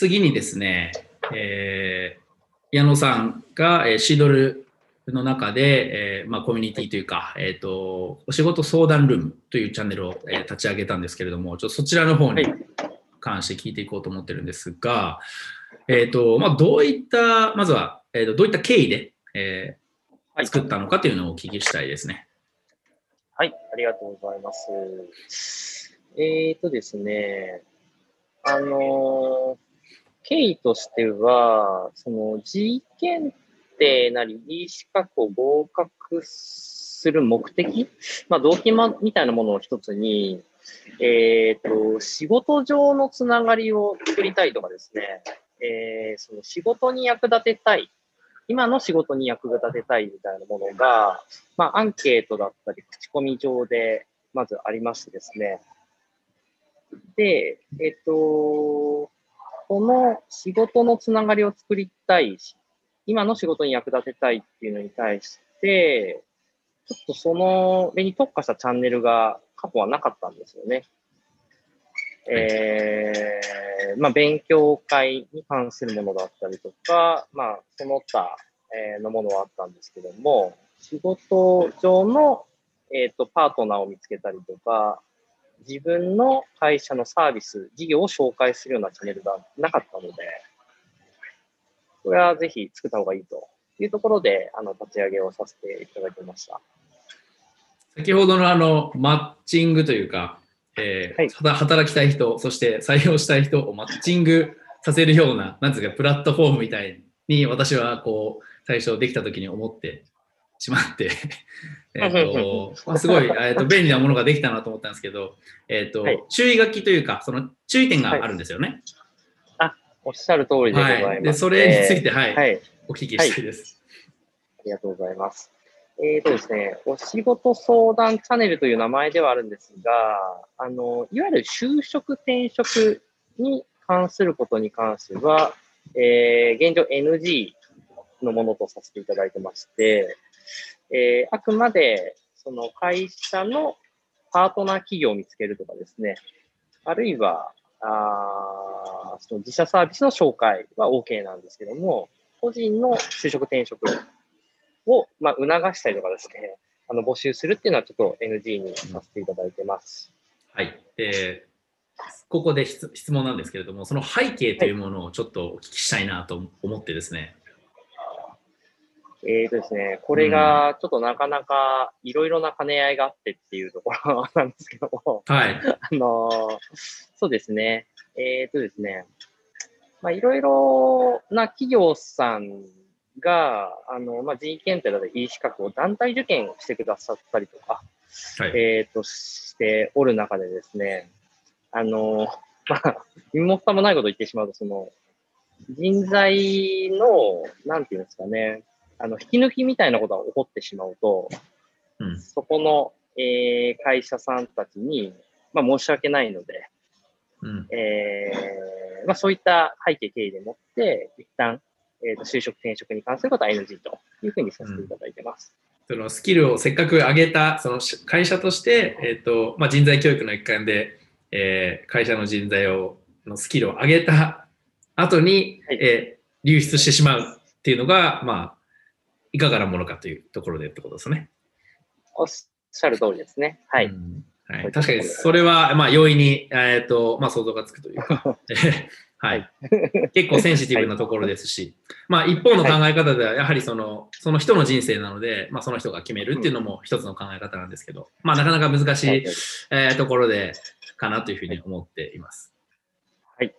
次にですね、えー、矢野さんが、えー、シードルの中で、えーまあ、コミュニティというか、えーと、お仕事相談ルームというチャンネルを、えー、立ち上げたんですけれども、ちょっとそちらの方に関して聞いていこうと思ってるんですが、えーとまあ、どういった、まずは、えーと、どういった経緯で、えー、作ったのかというのをお聞きしたいですね。はい、ありがとうございます。えっ、ー、とですね、あのー経緯としては、その G 検定なり E 資格を合格する目的、まあ、動機みたいなものの一つに、えっ、ー、と、仕事上のつながりを作りたいとかですね、えー、その仕事に役立てたい、今の仕事に役立てたいみたいなものが、まあ、アンケートだったり、口コミ上でまずありましてですね。で、えっ、ー、と、この仕事のつながりを作りたいし、今の仕事に役立てたいっていうのに対して、ちょっとその上に特化したチャンネルが過去はなかったんですよね。えー、まあ、勉強会に関するものだったりとか、まあ、その他、のものはあったんですけども、仕事上の、えっ、ー、と、パートナーを見つけたりとか、自分の会社のサービス、事業を紹介するようなチャンネルがなかったので、これはぜひ作った方がいいというところで、あの、立ち上げをさせていただきました。先ほどのあの、マッチングというか、えー、はい、働きたい人、そして採用したい人をマッチングさせるような、なんですか、プラットフォームみたいに私はこう、最初できた時に思ってしまって。えとまあ、すごい、えーと、便利なものができたなと思ったんですけど、えーと、はい、注意書きというか、その注意点があるんですよね。はい、あおっしゃる通りでございます。はい、でそれについて、はい、はい、お聞きしたいです、ありがとうございます。えっ、ー、とですね、お仕事相談チャンネルという名前ではあるんですが、あの、いわゆる就職転職に関することに関しては、えー、現状 NG のものとさせていただいてまして、えー、あくまで、その会社のパートナー企業を見つけるとかですね、あるいは、あその自社サービスの紹介は OK なんですけども、個人の就職転職を、まあ、促したりとかですね、あの募集するっていうのはちょっと NG にさせていただいてます。はい。えー、ここで質問なんですけれども、その背景というものをちょっとお聞きしたいなと思ってですね、えーとですね、これがちょっとなかなかいろいろな兼ね合いがあってっていうところなんですけども、はい。あのそうですね、えーとですね、まあいろいろな企業さんが、あの、まあ G 検定だったり E 資格を団体受験してくださったりとか、はい、えっ、と、しておる中でですね、あの、まあ、身も蓋もないことを言ってしまうと、その、人材の、なんていうんですかね、あの、引き抜きみたいなことが起こってしまうと、うん、そこの、えー、会社さんたちに、まあ、申し訳ないので、うん、えー、まあ、そういった背景経緯でもって、一旦、えーと、就職転職に関することは NG というふうにさせていただいてます。うん、そのスキルをせっかく上げたその会社として、えーとまあ、人材教育の一環で、えー、会社の人材をのスキルを上げた後に、はい、えー、流出してしまうっていうのが、まあ、いかがなものかというところでってことですね。おっしゃる通りですね。はい。はい、確かにそれは、まあ、容易に、えーとまあ、想像がつくという。か、はい、結構センシティブなところですし、まあ、一方の考え方ではやはりそのその人の人生なので、まあ、その人が決めるっていうのも一つの考え方なんですけど、まあ、なかなか難しい、えー、ところでかなというふうに思っています。はい、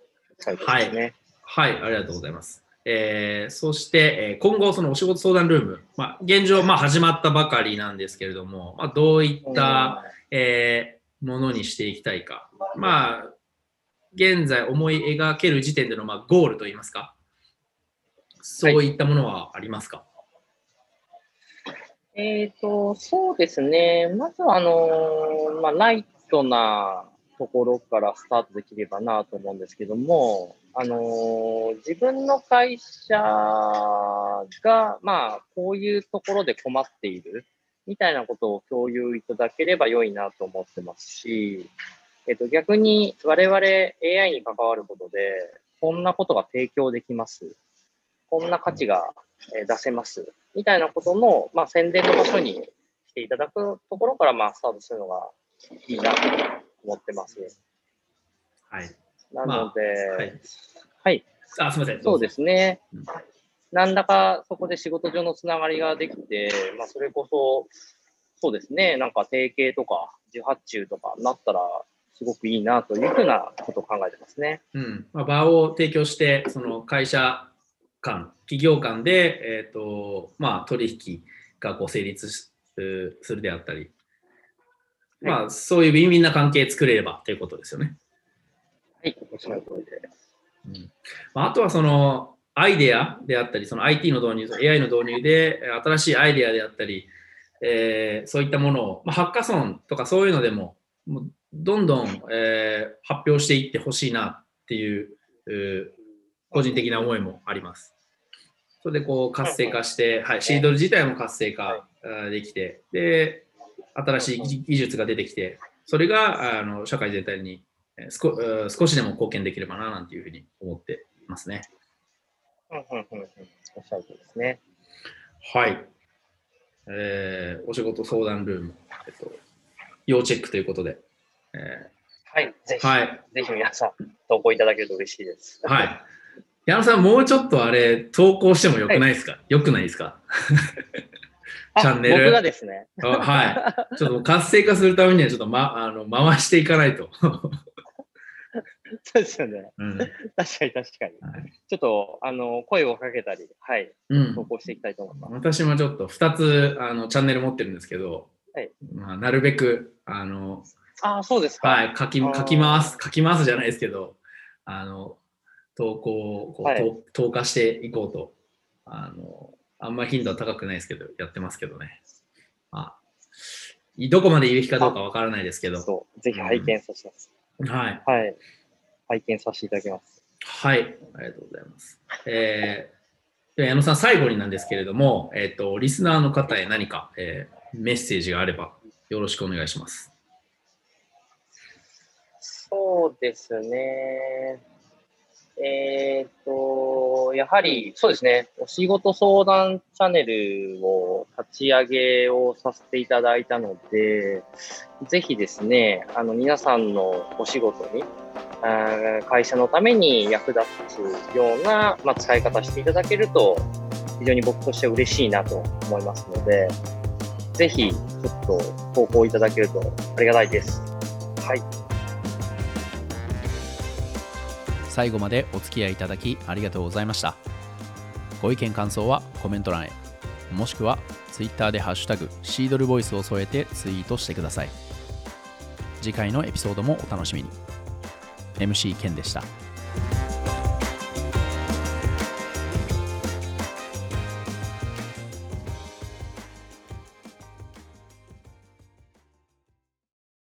はい、はい、ありがとうございます。えー、そして、え今後、そのお仕事相談ルーム、まあ、現状、まあ、始まったばかりなんですけれども、まあ、どういった、えー、ものにしていきたいか、まあ、現在思い描ける時点での、まあ、ゴールといいますか、そういったものはありますか、はい、えっ、ー、と、そうですね。まずは、あのー、まあ、ライトなところからスタートできればなと思うんですけども、あのー、自分の会社が、まあ、こういうところで困っているみたいなことを共有いただければ良いなと思ってますし、えっと、逆に我々 AI に関わることで、こんなことが提供できます。こんな価値が出せます。みたいなことの、まあ、宣伝の場所に来ていただくところから、まあ、スタートするのがいいなと思ってます。はい。なので、はい。はい、あ、すみません。そうですねうん。なんだかそこで仕事上のつながりができて、まあ、それこそ、そうですね、なんか提携とか受発注とかなったら、すごくいいなというふうなことを考えてますね。うんまあ、場を提供して、その会社間、企業間で、えーとまあ、取引がこう成立しするであったり、まあ、そういうウィンウィンな関係作れればということですよね。はい、おっしゃる通りで。うんまあ、あとはそのアイデアであったり、その IT の導入、AI の導入でえー新しいアイデアであったり、えーそういったものを、まあ、ハッカソンとかそういうのでも、もうどんどん、えー発表していってほしいなっていう、個人的な思いもあります。それでこう活性化して、はい、シードル自体も活性化できて、で、新しい技技術が出てきて、それがあの社会全体にえー少うん少しでも貢献できればななんていうふうに思ってますね。うんうんうんうんおっしゃる通りですね。はい。えーお仕事相談ルーム、えっと、要チェックということで。えはい、ぜひ、ーはい。ぜひ皆さん投稿いただけると嬉しいです。はい。矢野さん、もうちょっとあれ、投稿してもよくないですか、よくないですか？あチャンネル僕がですね、あはい。ちょっと活性化するためには、ちょっと、ま、あの回していかないと。そうですよね。うん。確かに確かに。はいちょっと、あの、声をかけたり、はい、うん投稿していきたいと思います。私もちょっと2つあのチャンネル持ってるんですけど、はいまあ、なるべくあの、ああ、そうですか。はい、書き書きます、書きますじゃないですけど、あの投稿をこう、はい投投下していこうとあの、あんま頻度は高くないですけど、やってますけどね。まあ、どこまで言うべきかどうかわからないですけど、そう、ぜひ拝見させます。はい、はい。拝見させていただきます。はい、ありがとうございます。えー、では矢野さん、最後になんですけれども、えっ、と、リスナーの方へ何か、えーメッセージがあれば、よろしくお願いします。そうですね。えっ、と、やはり、そうですね、お仕事相談チャンネルを立ち上げをさせていただいたので、ぜひですね、あの、皆さんのお仕事に、会社のために役立つような、まあ、使い方していただけると、非常に僕としては嬉しいなと思いますので、ぜひ、ちょっと投稿いただけるとありがたいです。はい。最後までお付き合いいただきありがとうございました。ご意見感想はコメント欄へ。もしくは Twitter でハッシュタグシードルボイスを添えてツイートしてください。次回のエピソードもお楽しみに。MC ケンでした。